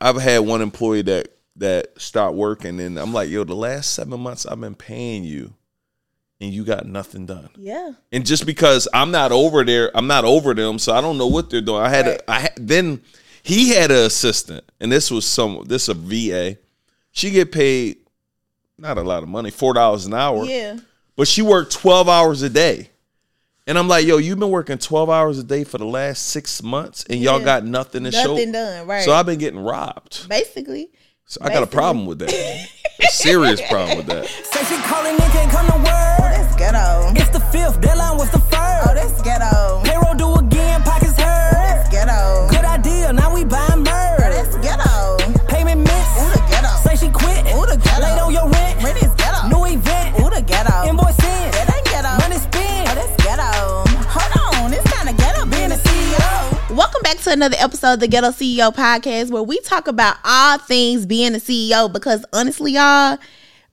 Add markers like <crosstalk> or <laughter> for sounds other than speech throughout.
I've had one employee that that stopped working, and I'm like, yo, the last seven months I've been paying you, and you got nothing done. Yeah. And just because I'm not over there, I'm not over them, so I don't know what they're doing. I had Right. a, I had, then he had an assistant, and this was some this a VA. She get paid not a lot of money, four dollars an hour, Yeah. but she worked twelve hours a day. And I'm like, yo, you've been working 12 hours a day for the last six months and y'all got nothing to show. Nothing done. Right. So I've been getting robbed. Basically. So I got a problem with that. A serious problem with that. <laughs> Say she calling in, can't come to Oh, that's ghetto. It's the fifth, deadline was the first. Oh, that's ghetto. Payroll do Welcome back to another episode of the Ghetto CEO podcast where we talk about all things being a CEO because honestly, y'all,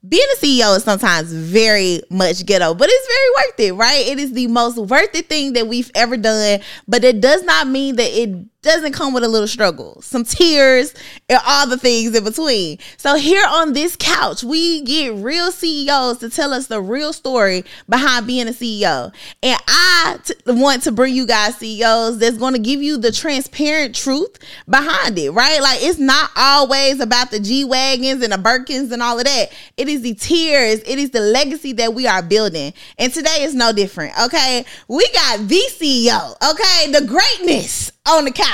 being a CEO is sometimes very much ghetto, but it's very worth it, right? It is the most worth it thing that we've ever done, but it does not mean that it doesn't come with a little struggle, some tears, and all the things in between. So here on this couch, we get real CEOs to tell us the real story behind being a CEO. And I t- want to bring you guys CEOs that's going to give you the transparent truth behind it, right? Like it's not always about the G Wagons and the Birkins and all of that. It is the tears, it is the legacy that we are building. And today is no different, okay? We got the CEO, okay? The greatness on the couch.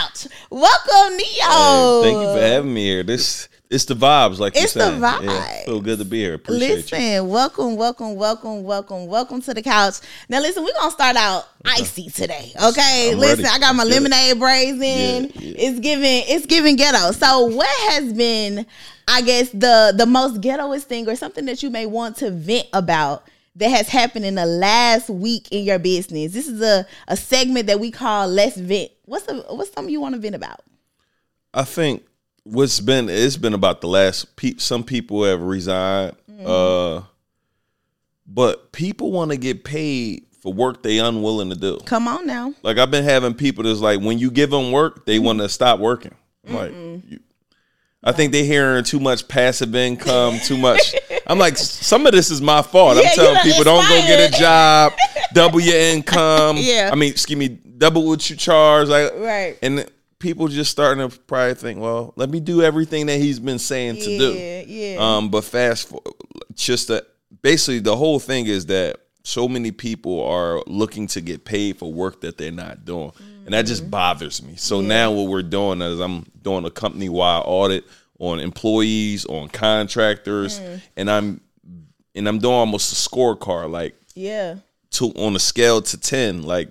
Welcome, Neo. Hey, thank you for having me here. This it's the vibes, like It's you the vibes. Yeah, feel good to be here. Appreciate Listen, you. welcome, welcome, welcome, welcome, welcome to the couch. Now, listen, we're gonna start out icy today, okay? I'm listen, ready. I got my Let's lemonade braids in. Yeah, yeah. It's giving, it's giving ghetto. So, what has been, I guess, the the most ghettoest thing, or something that you may want to vent about? That has happened in the last week in your business. This is a, a segment that we call Let's Vent. What's the what's something you want to vent about? I think what's been it's been about the last pe- some people have resigned. Uh but people want to get paid for work they unwilling to do. Come on now. Like I've been having people that's like when you give them work, they want to stop working. I'm Like you, I think they're hearing too much passive income, too much. I'm like, some of this is my fault. Yeah, I'm telling people don't go get a job, <laughs> double your income. Yeah. I mean, excuse me, double what you charge. Like, Right. And people just starting to probably think, well, let me do everything that he's been saying to do. Yeah, yeah. Um, but fast for just that basically the whole thing is that so many people are looking to get paid for work that they're not doing. And that just mm-hmm. bothers me. So now what we're doing is I'm doing a company wide audit on employees, on contractors, mm. and I'm and I'm doing almost a scorecard like yeah. to on a scale to 10 like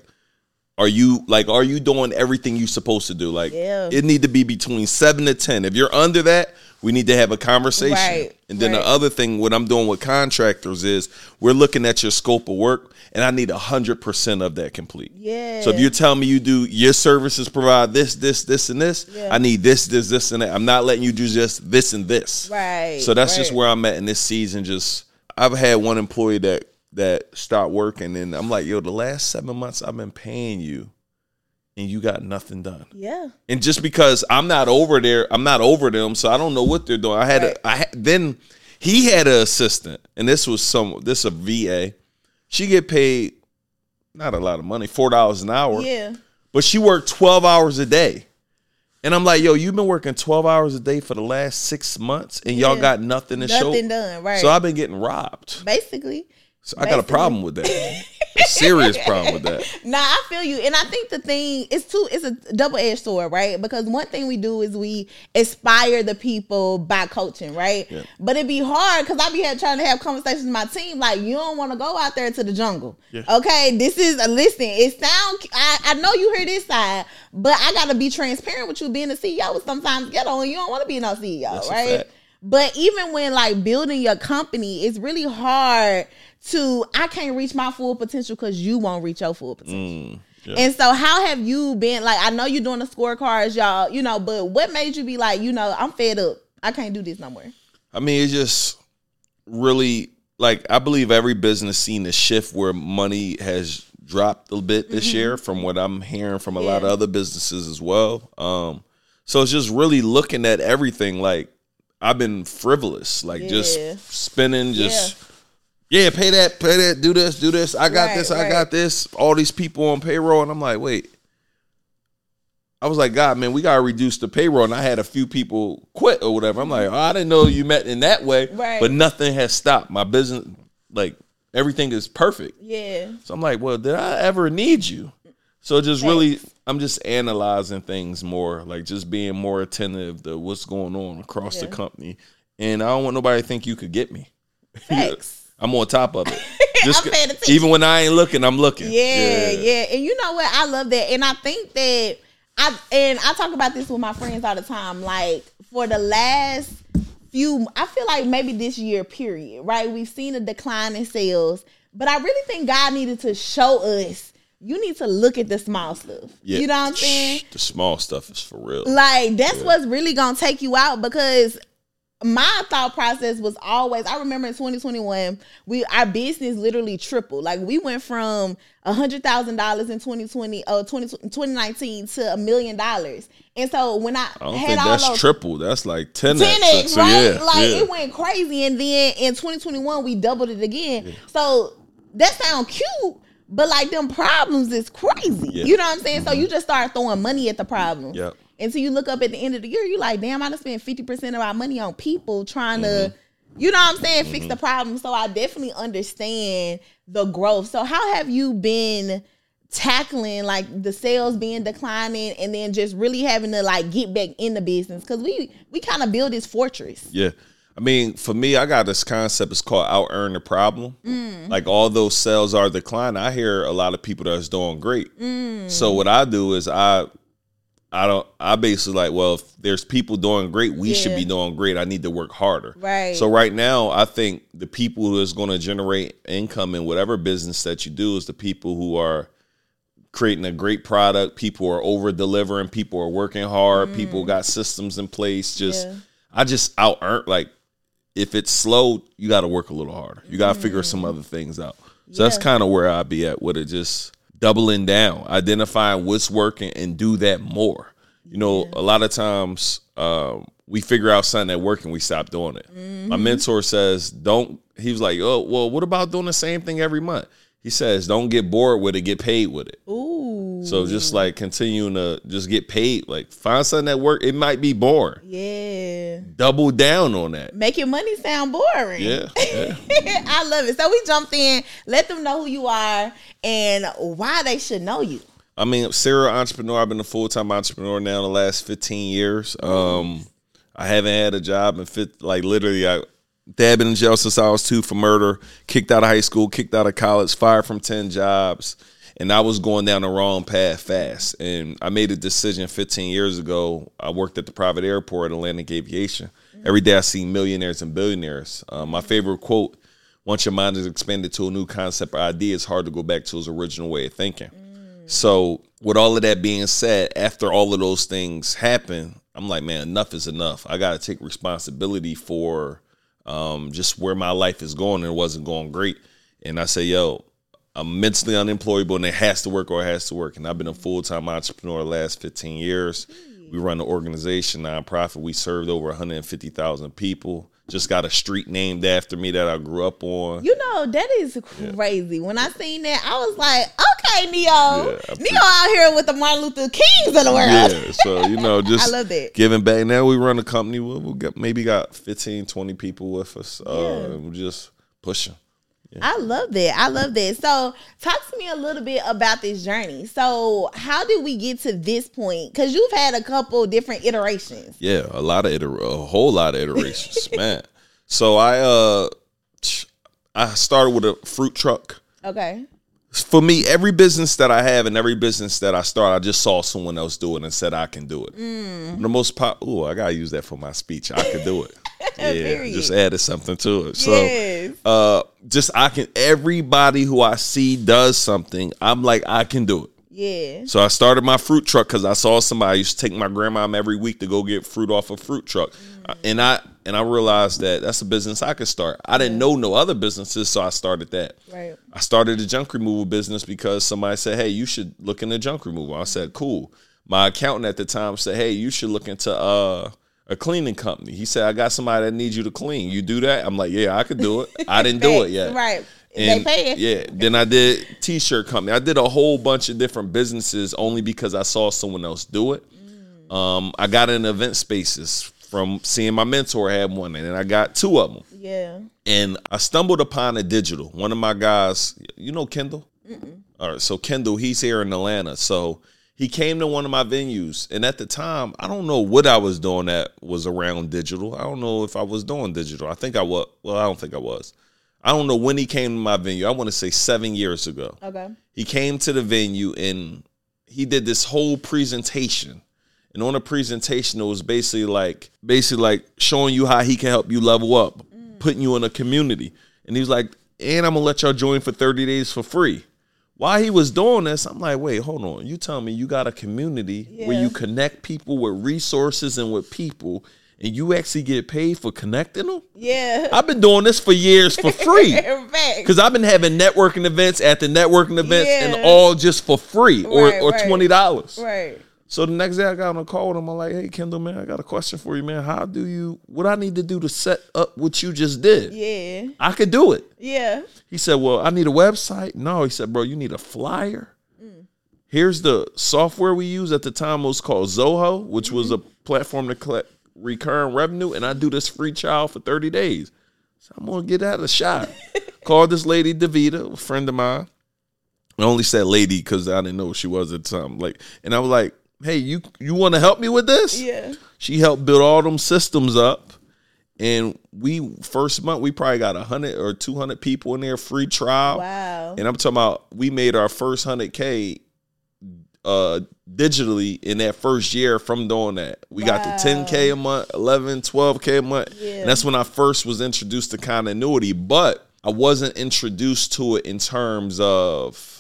are you like are you doing everything you're supposed to do like Yeah. it need to be between 7 to 10 if you're under that we need to have a conversation Right, and then right. the other thing what i'm doing with contractors is we're looking at your scope of work and i need 100% of that complete Yeah. so if you're telling me you do your services provide this this this and this Yeah. i need this this this and that i'm not letting you do just this and this Right, so that's just where i'm at in this season just i've had one employee that that stopped working and i'm like yo the last seven months i've been paying you and you got nothing done Yeah. and just because i'm not over there i'm not over them so i don't know what they're doing i had Right. a i had, then he had an assistant and this was some this a va she get paid not a lot of money four dollars an hour Yeah. but she worked 12 hours a day. And I'm like, yo, you've been working 12 hours a day for the last six months and y'all got nothing to show. Nothing done, right. So I've been getting robbed. Basically. So I got a problem with that. a serious problem with that. <laughs> Nah, I feel you. And I think the thing is too it's a double edged sword, right? Because one thing we do is we inspire the people by coaching, right? Yeah. But it'd be hard because I be had, trying to have conversations with my team, like you don't want to go out there to the jungle. Yeah. Okay, this is a listen, it sound I, I know you hear this side, but I gotta be transparent with you being a CEO is sometimes ghetto and you don't want to be no CEO, That's right? But even when like building your company, it's really hard to I can't reach my full potential because you won't reach your full potential. Mm, yeah. And so how have you been like I know you're doing the scorecards, y'all, you know, but what made you be like, you know, I'm fed up. I can't do this no more. I mean, it's just really like I believe every business seen a shift where money has dropped a bit this year from what I'm hearing from a lot of Mm-hmm. Other businesses as well. Um, So it's just really looking at everything like I've been frivolous, like Yeah. just spending, just yeah. Pay that, pay that, do this, do this. I got Right, this, I got this. All these people on payroll, and I'm like, wait. I was like, God, man, we gotta reduce the payroll, and I had a few people quit or whatever. I'm like, oh, I didn't know you met in that way, Right. but nothing has stopped. My business, like everything is perfect. Yeah. So I'm like, well, did I ever need you? So just really, I'm just analyzing things more, like just being more attentive to what's going on across the company. And I don't want nobody to think you could get me. <laughs> Facts. I'm on top of it. <laughs> Just I'm paying attention. even when I ain't looking, I'm looking. Yeah, yeah, And you know what? I love that. And I think that I and I talk about this with my friends all the time. Like for the last few I feel like maybe this year period, right? We've seen a decline in sales, but I really think God needed to show us you need to look at the small stuff. Yeah. You know what I'm saying? The small stuff is for real. Like that's what's really gonna take you out because my thought process was always I remember in 2021 we our business literally tripled. Like we went from a hundred thousand dollars in 2020 uh 20, 2019 to a million dollars. And so when I, I had think all that's those triple. That's like 10 10x, So, right? yeah, like yeah. it went crazy. And then in 2021, we doubled it again. So that sounds cute, but like them problems is crazy. Yeah. You know what I'm saying? So you just start throwing money at the problem Yep. Until you look up at the end of the year, you're like, damn, I done spent 50% of our money on people trying Mm-hmm. to, you know what I'm saying, fix the problem. So I definitely understand the growth. So how have you been tackling like the sales being declining and then just really having to like get back in the business? Because we we kind of build this fortress. Yeah. I mean, for me, I got this concept. It's called out earn the problem. Mm. Like all those sales are declining. I hear a lot of people that's doing great. Mm. So what I do is I, I don't. I basically like, well, if there's people doing great, we should be doing great. I need to work harder. Right. So right now, I think the people who is going to generate income in whatever business that you do is the people who are creating a great product. People are over delivering. People are working hard. People got systems in place. Just Mm. Yeah. I just out earn like if it's slow, you got to work a little harder. You got to figure some other things out. So that's kind of where I'd be at with it. Just doubling down, identifying what's working, and do that more. You know, a lot of times um, we figure out something that working, we stop doing it. My mentor says, "Don't." He was like, "Oh, well, what about doing the same thing every month?" He says, "Don't get bored with it, get paid with it." Ooh. So just like continuing to just get paid, like find something that work. It might be boring. Yeah. Double down on that. Make your money sound boring. Yeah, yeah. <laughs> I love it. So we jumped in, let them know who you are and why they should know you. I mean, serial entrepreneur. I've been a full time entrepreneur now the last fifteen years. Um, I haven't had a job in fit like literally. I dad been in jail since I was two for murder. Kicked out of high school. Kicked out of college. Fired from ten jobs. And I was going down the wrong path fast. And I made a decision 15 years ago. I worked at the private airport at Atlantic Aviation. Every day I see millionaires and billionaires. Uh, my favorite quote once your mind is expanded to a new concept or idea, it's hard to go back to its original way of thinking. So, with all of that being said, after all of those things happen, I'm like, man, enough is enough. I got to take responsibility for um, just where my life is going, and it wasn't going great. And I say, yo, I'm mentally unemployable, and it has to work or it has to work. And I've been a full time entrepreneur the last 15 years. We run an organization, nonprofit. We served over 150,000 people. Just got a street named after me that I grew up on. You know, that is crazy. When I seen that, I was like, okay, Neo. Yeah, Neo out here with the Martin Luther Kings of the world. Yeah, so you <laughs> know, just I love that. giving back. Now we run a company. We we got maybe got 15, 20 people with us. Uh, Yeah. and we're just pushing. I love that. I love that. So, talk to me a little bit about this journey. So, how did we get to this point? Because you've had a couple different iterations. Yeah, a lot of iter- a whole lot of iterations, <laughs> man. So I uh, I started with a fruit truck. Okay. For me, every business that I have and every business that I start, I just saw someone else do it and said I can do it. Mm. The most pop. Ooh, I gotta use that for my speech. I could do it. <laughs> yeah, just added something to it. So. yes. uh just I can everybody who I see does something, I'm like I can do it. Yeah. So I started my fruit truck because I saw somebody I used to take my grandma every week to go get fruit off a fruit truck, Uh, and I and I realized that that's a business I could start. I didn't know no other businesses, so I started that. Right. I started a junk removal business because somebody said, "Hey, you should look into junk removal." I said, "Cool." my accountant at the time said, "Hey, you should look into uh, a cleaning company." He said, "I got somebody that needs you to clean. You do that?" I'm like, "Yeah, I could do it. <laughs> I didn't do it yet." Right. And they pay. it. yeah, then I did t-shirt company. I did a whole bunch of different businesses only because I saw someone else do it. Mm. Um, I got in event spaces from seeing my mentor had one, and then I got two of them. Yeah. And I stumbled upon a digital. One of my guys, you know Kendall. All right, so Kendall, he's here in Atlanta. So he came to one of my venues, and at the time, I don't know what I was doing that was around digital. I don't know if I was doing digital. I think I was. Well, I don't think I was. I don't know when he came to my venue. I want to say seven years ago. Okay. He came to the venue and he did this whole presentation. And on the presentation, it was basically like basically like showing you how he can help you level up, mm. putting you in a community. And he was like, and I'm gonna let y'all join for 30 days for free. While he was doing this, I'm like, wait, hold on. You tell me you got a community where you connect people with resources and with people, and you actually get paid for connecting them? Yeah. I've been doing this for years for free. <laughs> Because I've been having networking events at the networking events and all just for free or, Right, or twenty dollars. Right. So the next day I got on a call with him. I'm like, hey Kendall, man, I got a question for you, man. How do you what I need to do to set up what you just did? Yeah. I could do it. Yeah. He said, Well, I need a website. No, he said, bro, you need a flyer. Mm. Here's the software we use at the time it was called Zoho, which was a mm-hmm. platform to collect recurring revenue, and I do this free trial for 30 days. So I'm gonna get that a shot. <laughs> Called this lady Davita, a friend of mine. I only said lady because I didn't know who she was at the time. Like, and I was like, "Hey, you you want to help me with this?" Yeah. She helped build all them systems up. And we first month we probably got hundred or two hundred people in there free trial. Wow. And I'm talking about we made our first hundred K uh digitally in that first year from doing that. We got the 10K a month, 11, 12K a month. Yeah. And that's when I first was introduced to continuity, but I wasn't introduced to it in terms of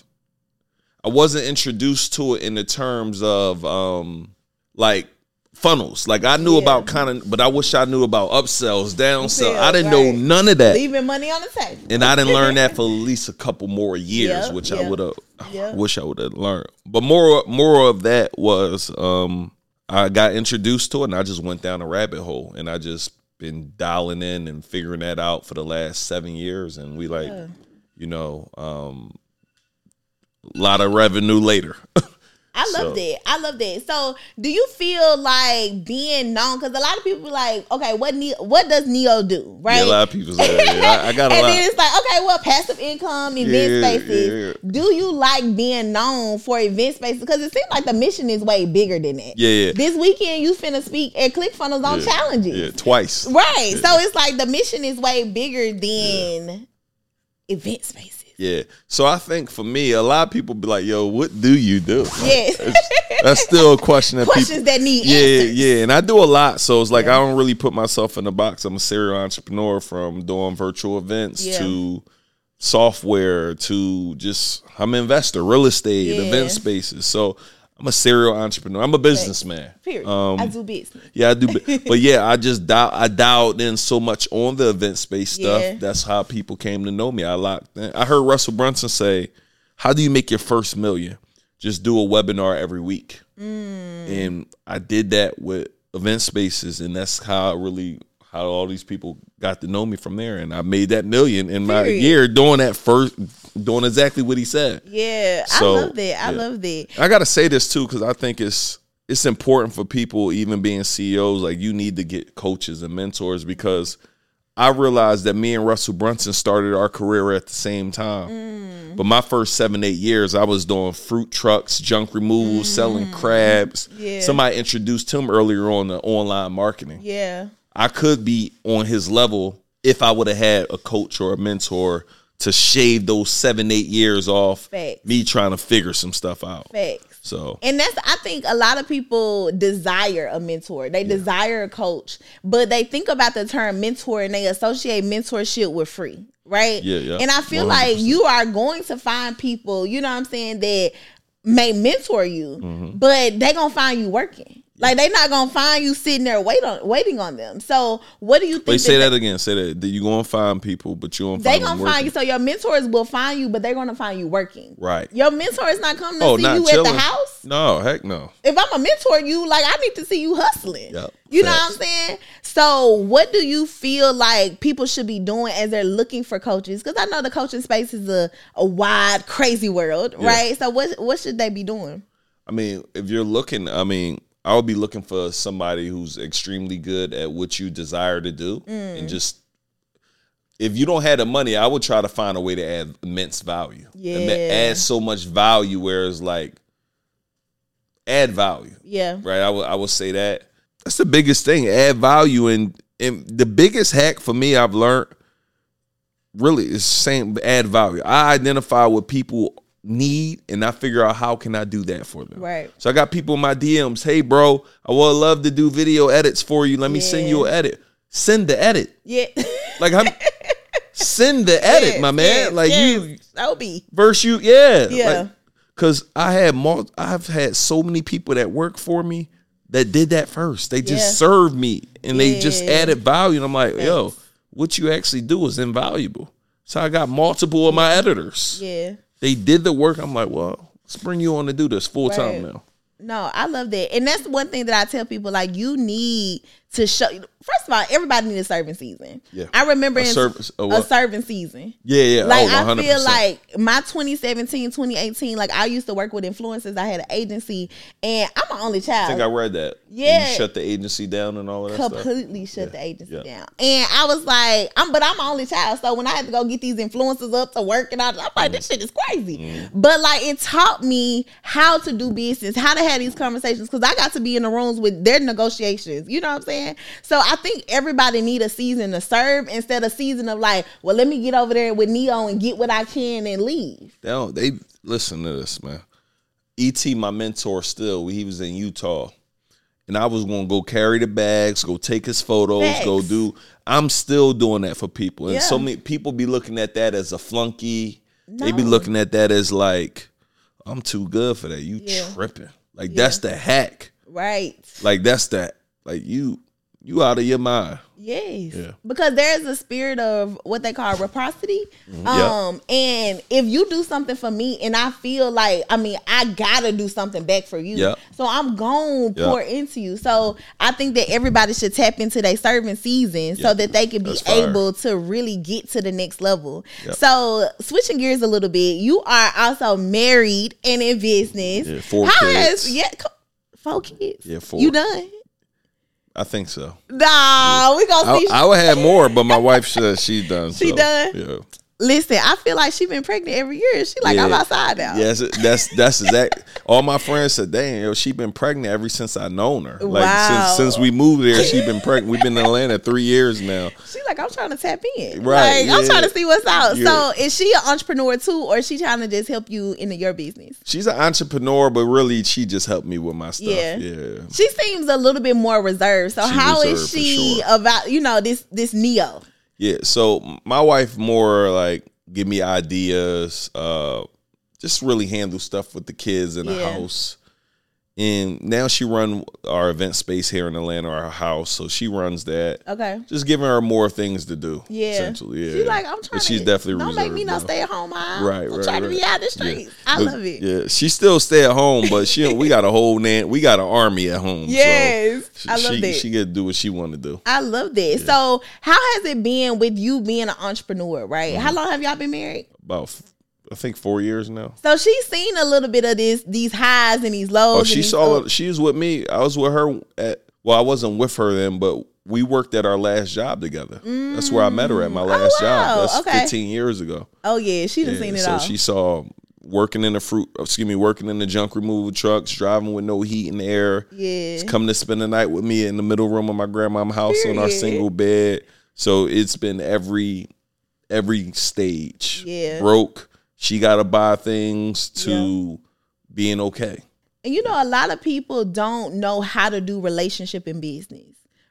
I wasn't introduced to it in the terms of um like funnels. Like I knew Yeah. about kind of but I wish I knew about upsells, downsells. I didn't know none of that. Leaving money on the table. And I didn't <laughs> learn that for at least a couple more years, Yeah, which yeah. I would have Yeah. wish I would have learned. But more more of that was um I got introduced to it and I just went down a rabbit hole and I just been dialing in and figuring that out for the last seven years and we like, you know, um a lot of revenue later. <laughs> I love So- that. I love that. So, do you feel like being known? Because a lot of people be like, okay, what ne- what does Neo do? Right. Yeah, a lot of people say that. Yeah, I, I got a <laughs> and lot. then it's like, okay, well, passive income, event Yeah, spaces. Do you like being known for event spaces? Because it seems like the mission is way bigger than that. Yeah, yeah. This weekend, you finna speak at ClickFunnels on yeah, challenges. Yeah, twice. Right. So it's like the mission is way bigger than event spaces. Yeah. So I think for me, a lot of people be like, "Yo, what do you do?" Yes. That's still a question that Questions people. that need Yeah, answers. yeah, and I do a lot, so it's like I don't really put myself in a box. I'm a serial entrepreneur from doing virtual events Yeah. to software to just I'm an investor, real estate, Yeah. event spaces. So I'm a serial entrepreneur. I'm a businessman. Period. Um, I do business. yeah, I do. <laughs> But, yeah, I just dial, I dialed in so much on the event space stuff. Yeah. That's how people came to know me. I locked in. I heard Russell Brunson say, "How do you make your first million? Just do a webinar every week." Mm. And I did that with event spaces, and that's how I really how all these people got to know me from there. And I made that million in my Period. year doing that first, doing exactly what he said. Yeah, So, I love that. I yeah. love that. I gotta say this too because I think it's it's important for people, even being CEOs, like you need to get coaches and mentors because I realized that me and Russell Brunson started our career at the same time. Mm. But my first seven, eight years, I was doing fruit trucks, junk removal, selling crabs. Mm. Yeah. Somebody introduced him earlier on the online marketing. Yeah. I could be on his level if I would have had a coach or a mentor to shave those seven, eight years off Facts. me trying to figure some stuff out. Facts. So And that's I think a lot of people desire a mentor. They desire a coach, but they think about the term mentor and they associate mentorship with free, right? Yeah, yeah. And I feel like 100%. you are going to find people, you know what I'm saying, that may mentor you, Mm-hmm. but they gonna find you working. Like they not gonna find you sitting there wait on waiting on them. So what do you think? Wait, say that that again. Say that. That you gonna find people, but you gonna they find gonna find you. So your mentors will find you, but they're gonna find you working. Right. Your mentor is not coming to Oh, see you chilling. at the house. No, heck no. If I'm a mentor, you like I need to see you hustling. Yep. You know what I'm saying? So what do you feel like people should be doing as they're looking for coaches? Because I know the coaching space is a, a wide, crazy world, Yeah. right? So what what should they be doing? I mean, if you're looking, I mean, I would be looking for somebody who's extremely good at what you desire to do, Mm. and just if you don't have the money, I would try to find a way to add immense value. Yeah. add so much value where it's like add value. Yeah. right? I would I would say that that's the biggest thing. Add value and and the biggest hack for me I've learned really is saying add value. I identify with people need and I figure out how can I do that for them. Right. So I got people in my DMs, hey bro, I would love to do video edits for you. Let me send you an edit. Send the edit. Yeah. <laughs> Like I'm <laughs> send the edit, my man. like you. So be. verse you yeah Yeah. because i had more i've had so many people that work for me that did that first they just Yeah. served me and they just added value and i'm like yo what you actually do is invaluable so i got multiple of my editors Yeah. They did the work i'm like well let's bring you on to do this full time Right. now No, I love that. And that's one thing that I tell people like you need to show first of all, everybody needs a serving season. Yeah. I remember A in service- a a serving season. yeah yeah Like oh, I 100%. feel like my 2017, 2018, like I used to work with influencers. I had an agency and I'm an only child. i think i read that Yeah. you shut the agency down and all of that stuff Completely shut Yeah. the agency Yeah. down. And I was like, I'm but I'm an only child. So when I had to go get these influencers up to work and I, I'm like, this shit is crazy. Mm-hmm. But like it taught me how to do business, how to have these conversations, because I got to be in the rooms with their negotiations. You know what I'm saying? So I think everybody need a season to serve instead of season of like, well, let me get over there with Neo and get what I can and leave. They don't, they listen to this, man. ET, my mentor, still he was in Utah, and I was gonna go carry the bags, go take his photos, go do. I'm still doing that for people, and so many people be looking at that as a flunky. They be looking at that as like, I'm too good for that. You Yeah. tripping? Like that's the hack. Right. Like that's that. Like you, you out of your mind. Yes. Yeah. Because there is a spirit of what they call reciprocity. Mm-hmm. Um, and if you do something for me and I feel like, I mean, I gotta do something back for you. Yeah. So I'm gonna Yeah. pour into you. So I think that everybody should tap into their serving season so that they can be able to really get to the next level. Yep. So switching gears a little bit, you are also married and in business. Yeah, four How kids. has- yeah, four kids. Yeah, four. You done? I think so. Nah, we gonna I, see. I would have more, but my wife says she's done. <laughs> She so, done? Yeah. Listen, I feel like she been pregnant every year. She like I'm outside now. Yes, that's that's exact. All my friends said, "Dang, yo, she been pregnant ever since I known her. Like Wow. since since we moved there, she been pregnant. We've been in Atlanta three years now. <laughs> She like I'm trying to tap in. Right, Like, I'm trying to see what's out. Yeah. So is she an entrepreneur too, or is she trying to just help you into your business? She's an entrepreneur, but really, she just helped me with my stuff. Yeah. Yeah, She seems a little bit more reserved. So She how is reserved for she sure. about you know this this Neo? Yeah. So my wife more like give me ideas, uh, just really handle stuff with the kids in the Yeah. house. And now she run our event space here in Atlanta, our house. So she runs that. Okay. just giving her more things to do. Yeah. essentially. Yeah, She like I'm But trying. she's definitely don't make me not stay at home mom. Right, I'm right, trying to be out the Yeah. streets. I But, love it. Yeah, she still stay at home, but she we got a whole nan, we got an army at home. so Yes, she, I love she, that. She get to do what she want to do. I love that. So, how has it been with you being an entrepreneur, right? Mm-hmm. How long have y'all been married? About I think four years now. So she's seen a little bit of this, these highs and these lows. Oh, she saw it. She was with me. I was with her at. Well, I wasn't with her then, but we worked at our last job together. That's where I met her at my last Mm. wow. job. That's Okay. 15 years ago. Oh yeah, she done Yeah, seen it so all. she saw working in the fruit, excuse me, working in the junk removal trucks, driving with no heat and air. yeah, She's coming to spend the night with me in the middle room of my grandma's house on our single bed. So it's been every every stage. Yeah. Broke. She gotta buy things to being okay. and you know, a lot of people don't know how to do relationship and business.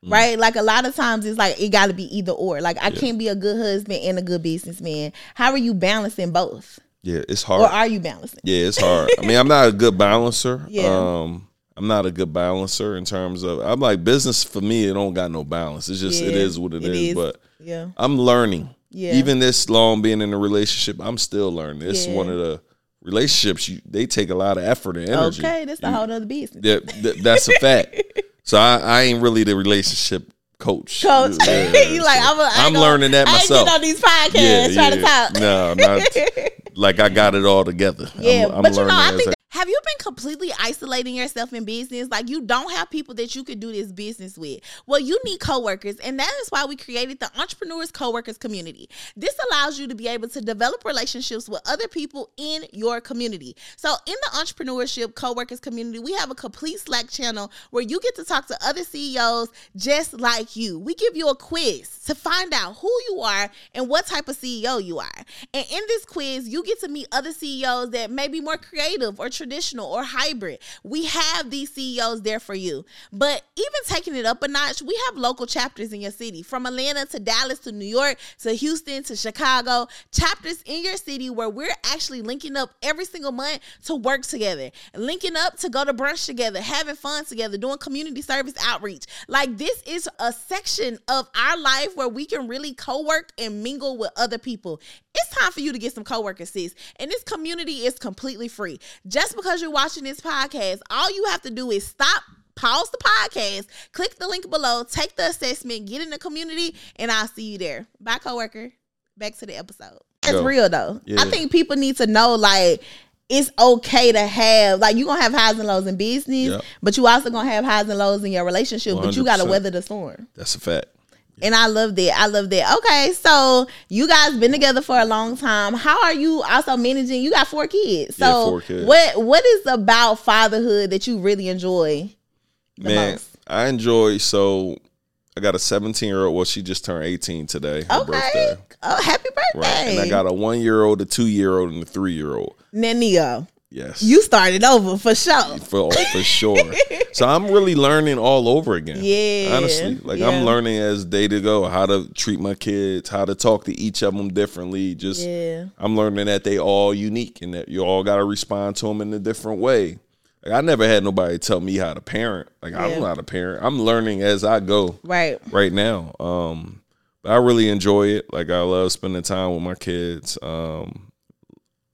Mm. Right, like a lot of times it's like it got to be either or. Like I can't be a good husband and a good businessman. How are you balancing both, Yeah, it's hard. or are you balancing? yeah, it's hard. I mean, I'm not a good balancer. <laughs> Yeah. Um I'm not a good balancer in terms of I'm like business for me. It don't got no balance. It's just it Yeah, is what it it is. is. But Yeah. I'm learning. Yeah. Even this long being in a relationship, I'm still learning. It's Yeah. one of the relationships you they take a lot of effort and energy. Okay, that's the You- whole other business. Yeah, th- that's a fact. <laughs> So I, I ain't really the relationship coach. Coach, Yeah, <laughs> you like I'm, a, I I'm gonna- learning that I ain't myself. getting on these podcasts trying to talk. No, not <laughs> like I got it all together. Yeah, I'm, I'm but you know, learning I think. Have you been completely isolating yourself in business? Like you don't have people that you could do this business with. Well, you need coworkers, and that is why we created the Entrepreneurs Coworkers Community. This allows you to be able to develop relationships with other people in your community. So, in the Entrepreneurship Coworkers Community, we have a complete Slack channel where you get to talk to other CEOs just like you. We give you a quiz to find out who you are and what type of CEO you are. And in this quiz, you get to meet other CEOs that may be more creative or traditional or hybrid. We have these CEOs there for you. But even taking it up a notch, we have local chapters in your city from Atlanta to Dallas to New York to Houston to Chicago, chapters in your city where we're actually linking up every single month to work together, linking up to go to brunch together, having fun together, doing community service outreach. Like this is a section of our life where we can really co-work and mingle with other people. It's time for you to get some coworkers, sis. And this community is completely free. Just because you're watching this podcast, all you have to do is stop pause the podcast, click the link below, take the assessment, get in the community, and I'll see you there. Bye, coworker. Back to the episode. That's Go. real though. I think people need to know like it's okay to have like you're gonna have highs and lows in business, Yep. but you also gonna have highs and lows in your relationship, but you gotta weather the storm. that's a fact. And I love that. I love that. Okay, so you guys been together for a long time. How are you also managing? You got four kids. So Yeah, four kids. what what is about fatherhood that you really enjoy? Man, most? I enjoy. So I got a 17 year old. Well, she just turned 18 today. Her Okay. birthday. Oh, happy birthday. Right. And I got a one year old, a two year old, and a three year old. Nenio. Yes. You started over for sure. for for sure. <laughs> so I'm really learning all over again. Yeah, honestly, like yeah. I'm learning as day to go how to treat my kids, how to talk to each of them differently. Just Yeah. I'm learning that they all unique and that you all got to respond to them in a different way. Like I never had nobody tell me how to parent. Like I Yeah. don't know how to parent. I'm learning as I go Right. right now. Um, but I really enjoy it. Like I love spending time with my kids, um,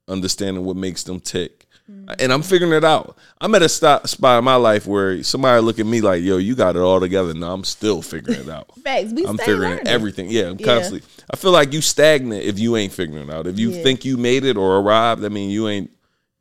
understanding what makes them tick. Mm. And I'm figuring it out. I'm at a stop, spot in my life where somebody look at me like, "Yo, you got it all together." No, I'm still figuring it out. <laughs> Facts. We I'm figuring learning. everything. Yeah, I'm Yeah. constantly. I feel like you stagnant if you ain't figuring it out. If you Yeah. think you made it or arrived, I mean, you ain't.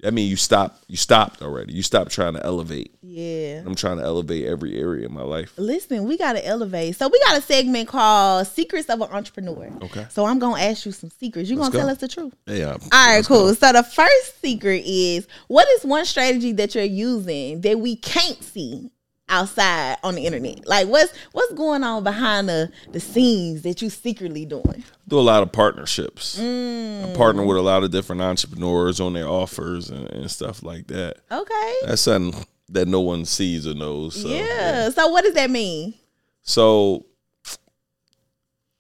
I mean, you stopped. You stopped already. You stopped trying to elevate. Yeah. I'm trying to elevate every area of my life. Listen, we gotta elevate. So we got a segment called Secrets of an Entrepreneur. Okay. So I'm gonna ask you some secrets. You Let's gonna tell us the truth. Yeah. Uh, All right, cool. So the first secret is what is one strategy that you're using that we can't see outside on the internet? Like what's what's going on behind the the scenes that you secretly doing? do a lot of partnerships. Mm. I partner with a lot of different entrepreneurs on their offers and, and stuff like that. Okay. That's something that no one sees or knows. So, yeah. So what does that mean? So,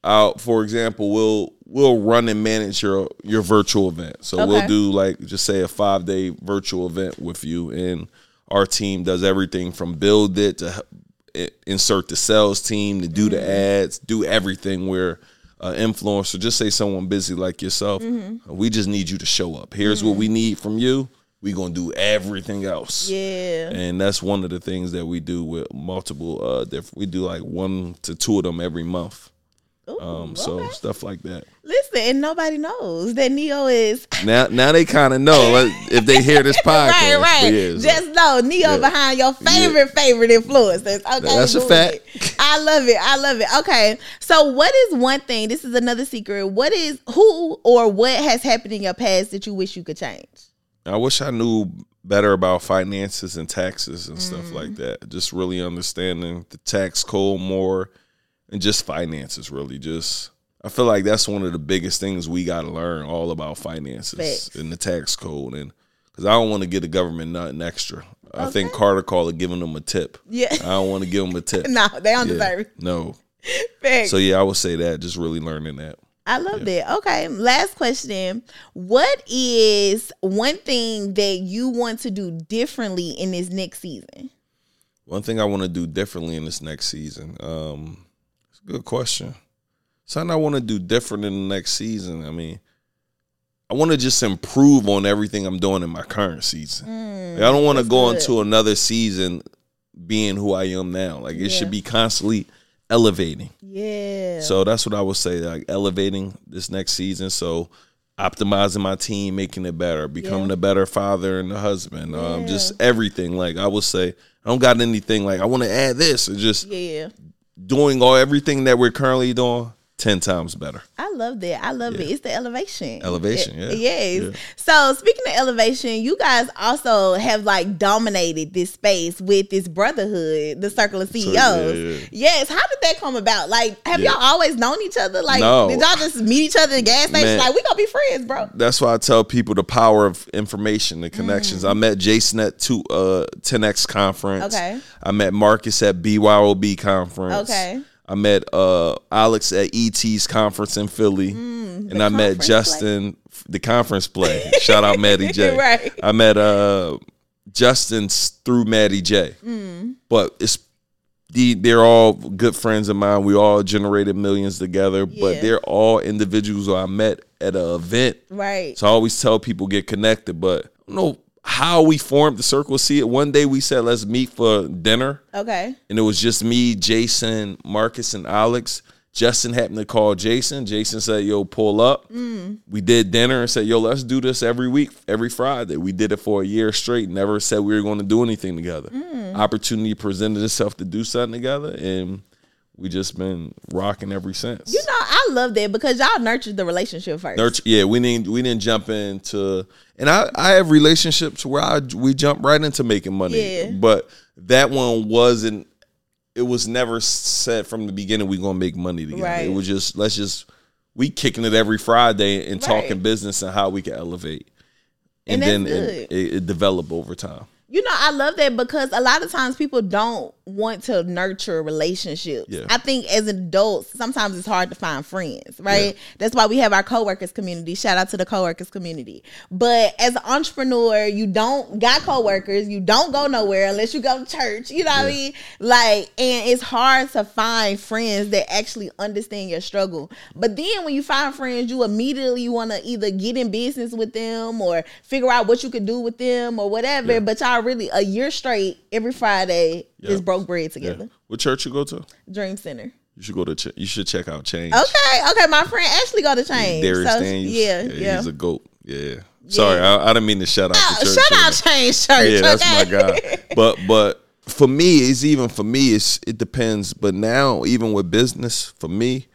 uh, for example, we'll we'll run and manage your your virtual event. So Okay. we'll do like just say a five day virtual event with you, and our team does everything from build it to insert the sales team to do the ads, do everything. Where uh, influencer, just say someone busy like yourself, we just need you to show up. Here's what we need from you. We gonna do everything else Yeah. and that's one of the things that we do with multiple uh we do like one to two of them every month Ooh, um so okay. stuff like that listen, and nobody knows that Neo is <laughs> now now they kind of know if they hear this podcast <laughs> right, right. Yeah, so- Just know Neo Yeah. behind your favorite favorite influencers. Okay, That's a fact. it. <laughs> I love it. I love it. Okay, so what is one thing? This is another secret. What is who or what has happened in your past that you wish you could change? i wish i knew better about finances and taxes and Mm. stuff like that just really understanding the tax code more and just finances really just i feel like that's one of the biggest things we got to learn all about finances Facts. and the tax code and because i don't want to get the government nothing extra i think carter called it giving them a tip Yeah. i don't want to give them a tip <laughs> no, they don't Yeah, deserve it. no Facts. so yeah i would say that just really learning that I love that. Okay, last question. What is one thing that you want to do differently in this next season? One thing I want to do differently in this next season. Um, good question. Something I want to do different in the next season. I mean, I want to just improve on everything I'm doing in my current season. Like, I don't want to go good. into another season being who I am now. Like it Yeah. should be constantly elevating. Yeah. So that's what I would say, like elevating this next season. So optimizing my team, making it better, becoming Yeah. a better father and a husband, um, just everything. Like I would say, I don't got anything like I want to add this. It's just yeah. Doing all everything that we're currently doing ten times better. I love that. I love it. It's the elevation. Elevation, yeah. Yes. Yeah. So speaking of elevation, you guys also have like dominated this space with this brotherhood, the circle of CEOs. yeah, yeah. Yes. How did that come about? Like, have Yeah. y'all always known each other? Like, No. did y'all just meet each other at gas station? Man. Like, we gonna be friends, bro. That's why I tell people the power of information, the connections. I met Jason at two uh 10x conference. Okay. I met Marcus at BYOB conference. Okay. I met uh Alex at ET's conference in Philly. and I met Mm, Justin the conference play. <laughs> Shout out Maddie J. Right. I met uh Justin through Maddie J. Mm. But it's the, they're all good friends of mine. We all generated millions together, Yeah. but they're all individuals who I met at an event. Right. So I always tell people get connected, but know how we formed the circle. See it one day we said let's meet for dinner, okay. and it was just me, Jason, Marcus, and Alex. Justin happened to call Jason. Jason said, "Yo, pull up." Mm. We did dinner and said, "Yo, let's do this every week, every Friday." We did it for a year straight. Never said we were going to do anything together. Mm. Opportunity presented itself to do something together, and we just been rocking ever since. You know, I love that because y'all nurtured the relationship first. Nurture, yeah, we didn't we didn't jump into, and I I have relationships where I we jump right into making money, Yeah. but that one wasn't. It was never said from the beginning we're gonna make money together. Right. It was just let's just we kicking it every Friday and talking business and how we can elevate, And and, then it, it, it develop over time. You know, I love that because a lot of times people don't want to nurture relationships. Yeah. I think as adults, sometimes it's hard to find friends, right? That's why we have our coworkers community. Shout out to the coworkers community. But as an entrepreneur, you don't got coworkers, you don't go nowhere unless you go to church. You know what I mean? Like, and it's hard to find friends that actually understand your struggle. But then when you find friends, you immediately want to either get in business with them or figure out what you could do with them or whatever. Yeah. But y'all really a year straight every Friday Yeah. is broke bread Yeah. together. What church you go to? Dream Center. You should go to. Ch- you should check out Change. Okay, okay. My friend Ashley go to change. Dharius So, Daniels. yeah, yeah. He's a goat. Yeah. Sorry, I, I didn't mean to shout out Oh, shout out change church. yeah, that's my guy. But but for me, it's even for me, it's it depends. But now, even with business, for me,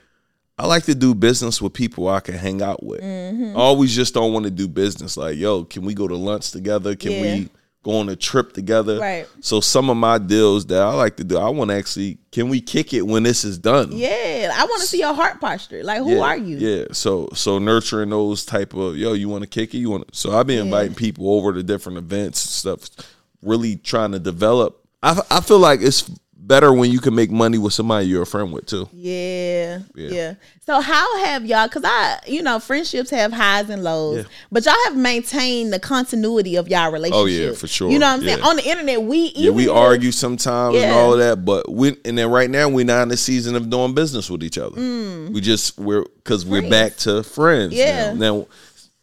I like to do business with people I can hang out with. Mm-hmm. I always just don't want to do business like, yo, can we go to lunch together? Can Yeah. we go on a trip together? Right. So some of my deals that I like to do, I want to actually, can we kick it when this is done? Yeah, I want to see your heart posture. Like, who yeah, are you? Yeah. So so nurturing those type of yo, you want to kick it? You want to? So I've been inviting people over to different events and stuff, really trying to develop. I I feel like it's better when you can make money with somebody you're a friend with too. Yeah, Yeah. yeah. So how have y'all? Because I, you know, friendships have highs and lows, Yeah. but y'all have maintained the continuity of y'all relationship. Oh, yeah, for sure. You know what I'm saying? On the internet, we Yeah, we argue sometimes and all of that, but we and then right now we're not in the season of doing business with each other. We just we're because we're Mm. Back to friends. Yeah. Now. now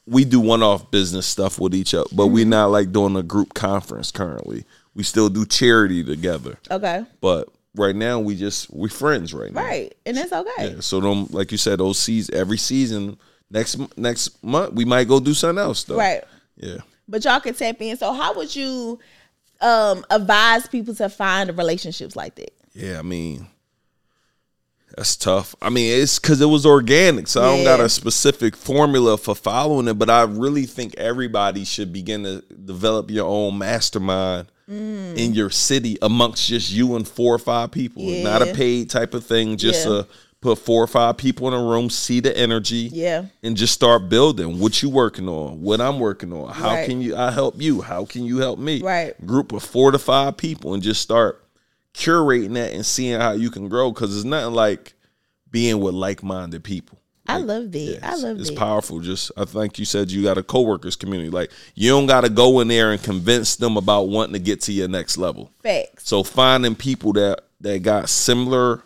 we do one off business stuff with each other, but Mm-hmm. we're not like doing a group conference currently. We still do charity together. Okay, But right now we just we friends right now. right, and that's okay. Yeah. So them like you said, those seasons every season next next month we might go do something else though. Right. Yeah. But y'all can tap in. So how would you um advise people to find relationships like that? Yeah. I mean, that's tough. I mean, it's because it was organic, so I don't got a specific formula for following it. But I really think everybody should begin to develop your own mastermind. Mm. In your city, amongst just you and four or five people, not a paid type of thing. Just Yeah. uh, put four or five people in a room, see the energy, Yeah. and just start building what you working on, what I'm working on. How Right. can you I help you? How can you help me? Right. Group of four to five people and just start curating that and seeing how you can grow. Cause it's nothing like being with like minded people. I love that. I it's, love it's that. powerful. Just I think you said you got a coworkers community. Like you don't got to go in there and convince them about wanting to get to your next level. Facts. So finding people that that got similar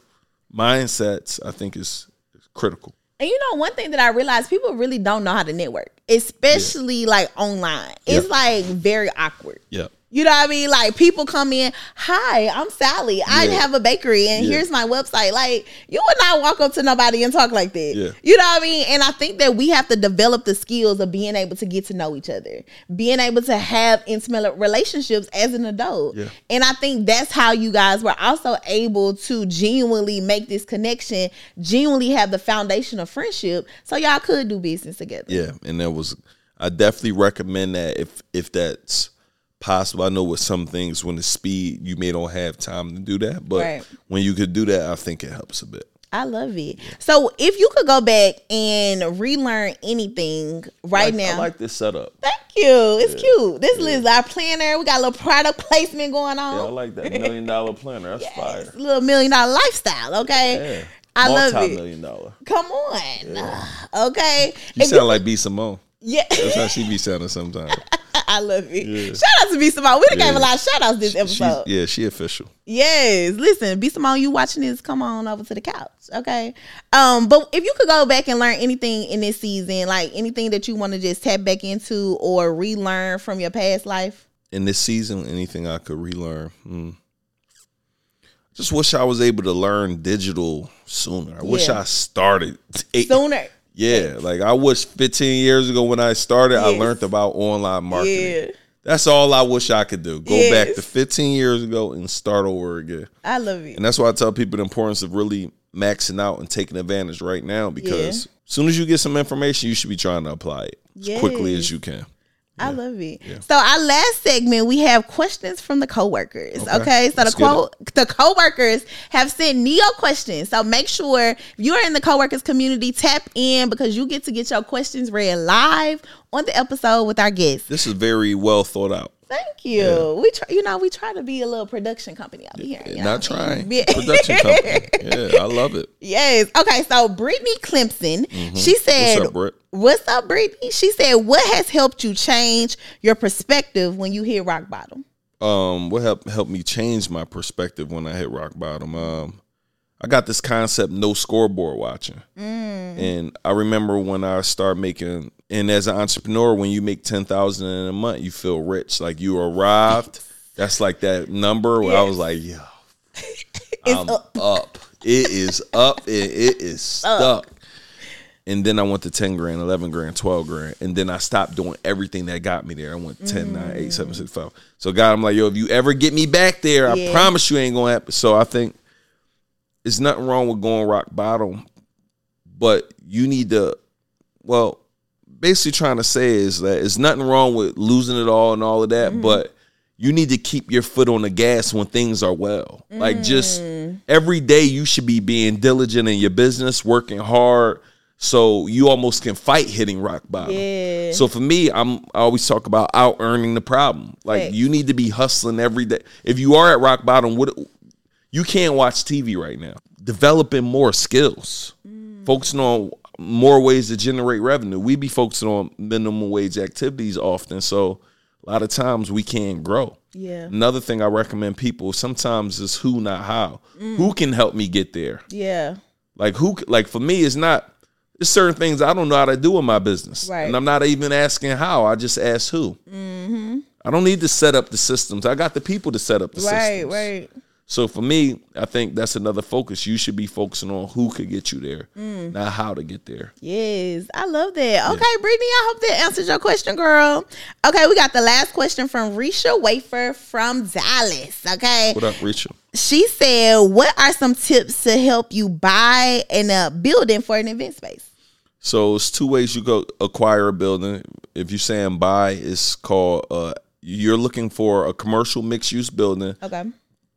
mindsets, I think is, is critical. And you know, one thing that I realized people really don't know how to network, especially like online. It's Yeah. like very awkward. Yeah. You know what I mean? Like people come in, hi, I'm Sally. I Yeah. have a bakery and Yeah. here's my website. Like you would not walk up to nobody and talk like that. Yeah. You know what I mean? And I think that we have to develop the skills of being able to get to know each other, being able to have intimate relationships as an adult. And I think that's how you guys were also able to genuinely make this connection, genuinely have the foundation of friendship, so y'all could do business together. Yeah, and that was I definitely recommend that if if that's possible. I know with some things when the speed you may don't have time to do that, but Right. when you could do that, I think it helps a bit. I love it. So if you could go back and relearn anything right Like- now. I like this setup. Thank you. It's cute. This is our planner. We got a little product placement going on. Yeah, I like that million dollar planner. That's fire. It's a little million dollar lifestyle, okay? Yeah. I love Multi it. million dollar. Come on. Okay. You If sound like B Simone. yeah. That's how she be sounding sometimes. <laughs> <laughs> I love it. Shout out to B Simone. We done gave Yeah. a lot of shout outs this episode. yeah, she official. Yes. Listen, B Simone, you watching this, come on over to the couch. Okay. Um, but if you could go back and learn anything in this season, like anything that you want to just tap back into or relearn from your past life. In this season, anything I could relearn. Hmm. Just wish I was able to learn digital sooner. I wish I started. eight- Sooner. Yeah, like I wish 15 years ago when I started, I learned about online marketing. Yeah. That's all I wish I could do. Go back to 15 years ago and start over again. I love it. And that's why I tell people the importance of really maxing out and taking advantage right now because as soon as you get some information, you should be trying to apply it as quickly as you can. I love it. So our last segment, we have questions from the coworkers. Okay, Okay. so Let's the co the coworkers have sent Neo questions. So make sure if you're in the coworkers community, tap in because you get to get your questions read live on the episode with our guests. This is very well thought out. Thank you. We try, you know, we try to be a little production company out here. you know Not trying. <laughs> Yeah. Production company. Yeah, I love it. Yes. Okay. So Brittany Clemson, she said, Mm-hmm. What's up, Britt? What's up, Brittany? She said, What has helped you change your perspective when you hit rock bottom? um what helped helped me change my perspective when I hit rock bottom. Um I got this concept no scoreboard watching. And I remember when I start making and as an entrepreneur when you make 10,000 in a month, you feel rich. Like you arrived. That's like that number where I was like, yo, <laughs> I'm up. It is up and it is stuck. And then I went to 10 grand, 11 grand, 12 grand. And then I stopped doing everything that got me there. I went 10, 9, 8, 7, 6, 5. So, God, I'm like, yo, if you ever get me back there, I promise you ain't going to happen. So, I think there's nothing wrong with going rock bottom, but you need to, well, basically trying to say is that it's nothing wrong with losing it all and all of that, mm-hmm. but you need to keep your foot on the gas when things are well. Like just mm. every day you should be being diligent in your business, working hard so you almost can fight hitting rock bottom. Yeah. So for me, I'm I always talk about out earning the problem. Like Facts. you need to be hustling every day. If you are at rock bottom, what you can't watch TV right now. Developing more skills, focusing on more ways to generate revenue. We be focusing on minimum wage activities often, so a lot of times we can't grow. Yeah. Another thing I recommend people sometimes is who, not how. Who can help me get there? Yeah. Like who? Like for me, it's not. There's certain things I don't know how to do in my business, Right. and I'm not even asking how. I just ask who. Mm-hmm. I don't need to set up the systems. I got the people to set up the Right, systems. right. So for me, I think that's another focus. You should be focusing on who could get you there, Mm. not how to get there. Yes, I love that. Okay, Brittany, I hope that answers your question, girl. Okay, we got the last question from Risha Wafer from Dallas. Okay, What up, Risha? she said, "What are some tips to help you buy and a building for an event space?" So it's two ways you go acquire a building. If you're saying buy, it's called. Uh, you're looking for a commercial mixed use building. Okay,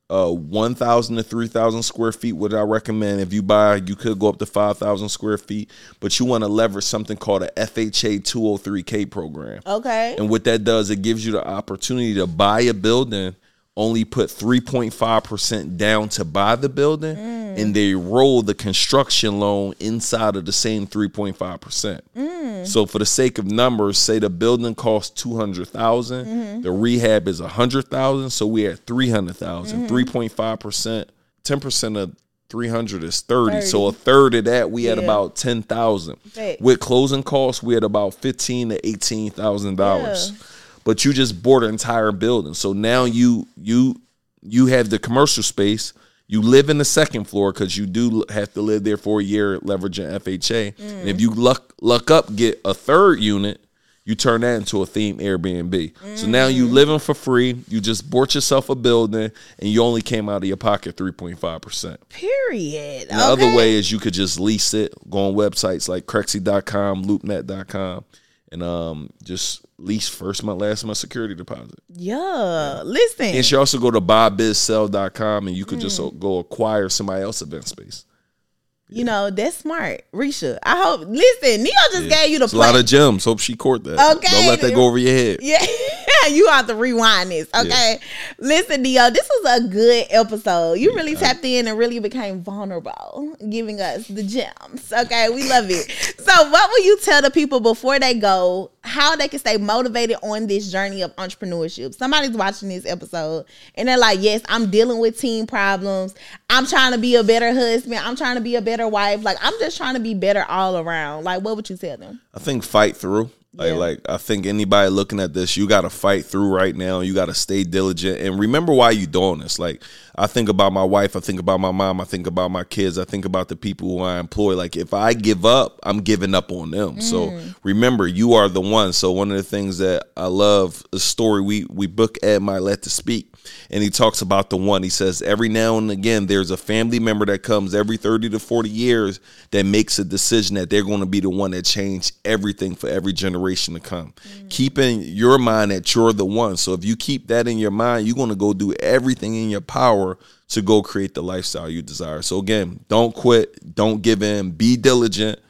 uh, 1,000 to 3,000 square feet, what I recommend. If you buy, you could go up to 5,000 square feet, but you want to leverage something called a FHA 203K program. okay, And what that does, it gives you the opportunity to buy a building only put 3.5% down to buy the building mm. and they roll the construction loan inside of the same 3.5%. Mm. So for the sake of numbers, say the building costs 200,000, mm-hmm. the rehab is 100,000, so we at 300,000. 3.5%, 10% of 300 is 30. So a third of that we had Yeah. about 10,000. With closing costs, we had about 15 to 18,000 dollars Yeah. But you just bought an entire building. So now you you you have the commercial space. You live in the second floor because you do have to live there for a year, leveraging FHA. And if mm. you luck luck up, get a third unit, you turn that into a theme Airbnb. So now you mm. living for free. You just bought yourself a building, and you only came out of your pocket three point five percent. Period. The other way is you could just lease it, go on websites like Crexi.com, LoopNet.com, and um just lease first month, last month security deposit. Yeah. Listen. And you also go to buybizsell.com and you could Mm. just go acquire somebody else's event space. You know, that's smart. Risha. I hope listen, Neo just gave you the It's a lot of gems. Hope she caught that. Okay, Don't let that go over your head. Yeah, <laughs> you have to rewind this. Okay. Listen, Neo, this was a good episode. You really tapped in and really became vulnerable, giving us the gems. Okay, we love it. <laughs> So, what will you tell the people before they go how they can stay motivated on this journey of entrepreneurship? Somebody's watching this episode and they're like, Yes, I'm dealing with teen problems. I'm trying to be a better husband. I'm trying to be a better wife. Like, I'm just trying to be better all around. Like, what would you tell them? I think fight through. Like, Yeah. like I think anybody looking at this, you got to fight through right now. You got to stay diligent and remember why you're doing this. Like I think about my wife, I think about my mom, I think about my kids, I think about the people who I employ. Like if I give up, I'm giving up on them. So mm. remember, you are the one. So one of the things that I love a story we we book Ed Mylett to speak, and he talks about the one. He says every now and again there's a family member that comes every 30 to 40 years that makes a decision that they're going to be the one that change everything for every generation to come. Mm. Keep in your mind that you're the one. So if you keep that in your mind, you're going to go do everything in your power to go create the lifestyle you desire. So again, don't quit, don't give in, be diligent,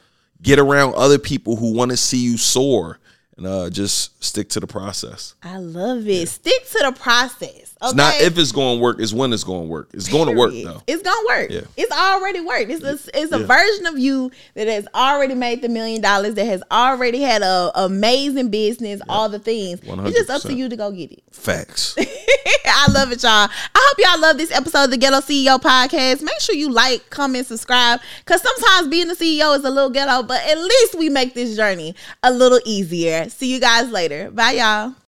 get around other people who want to see you soar and uh, just stick to the process. I love it. Stick to the process. Okay? It's not if it's going to work, it's when it's going to work. It's going to work though. It's gonna work. Yeah. It's already worked. It's a, it's a Yeah. version of you that has already made the million dollars, that has already had a amazing business, all the things. It's just up to you to go get it. Facts. <laughs> I love it, y'all. I hope y'all love this episode of the Ghetto CEO podcast. Make sure you like, comment, subscribe. Cause sometimes being the CEO is a little ghetto, but at least we make this journey a little easier. See you guys later. Bye, y'all.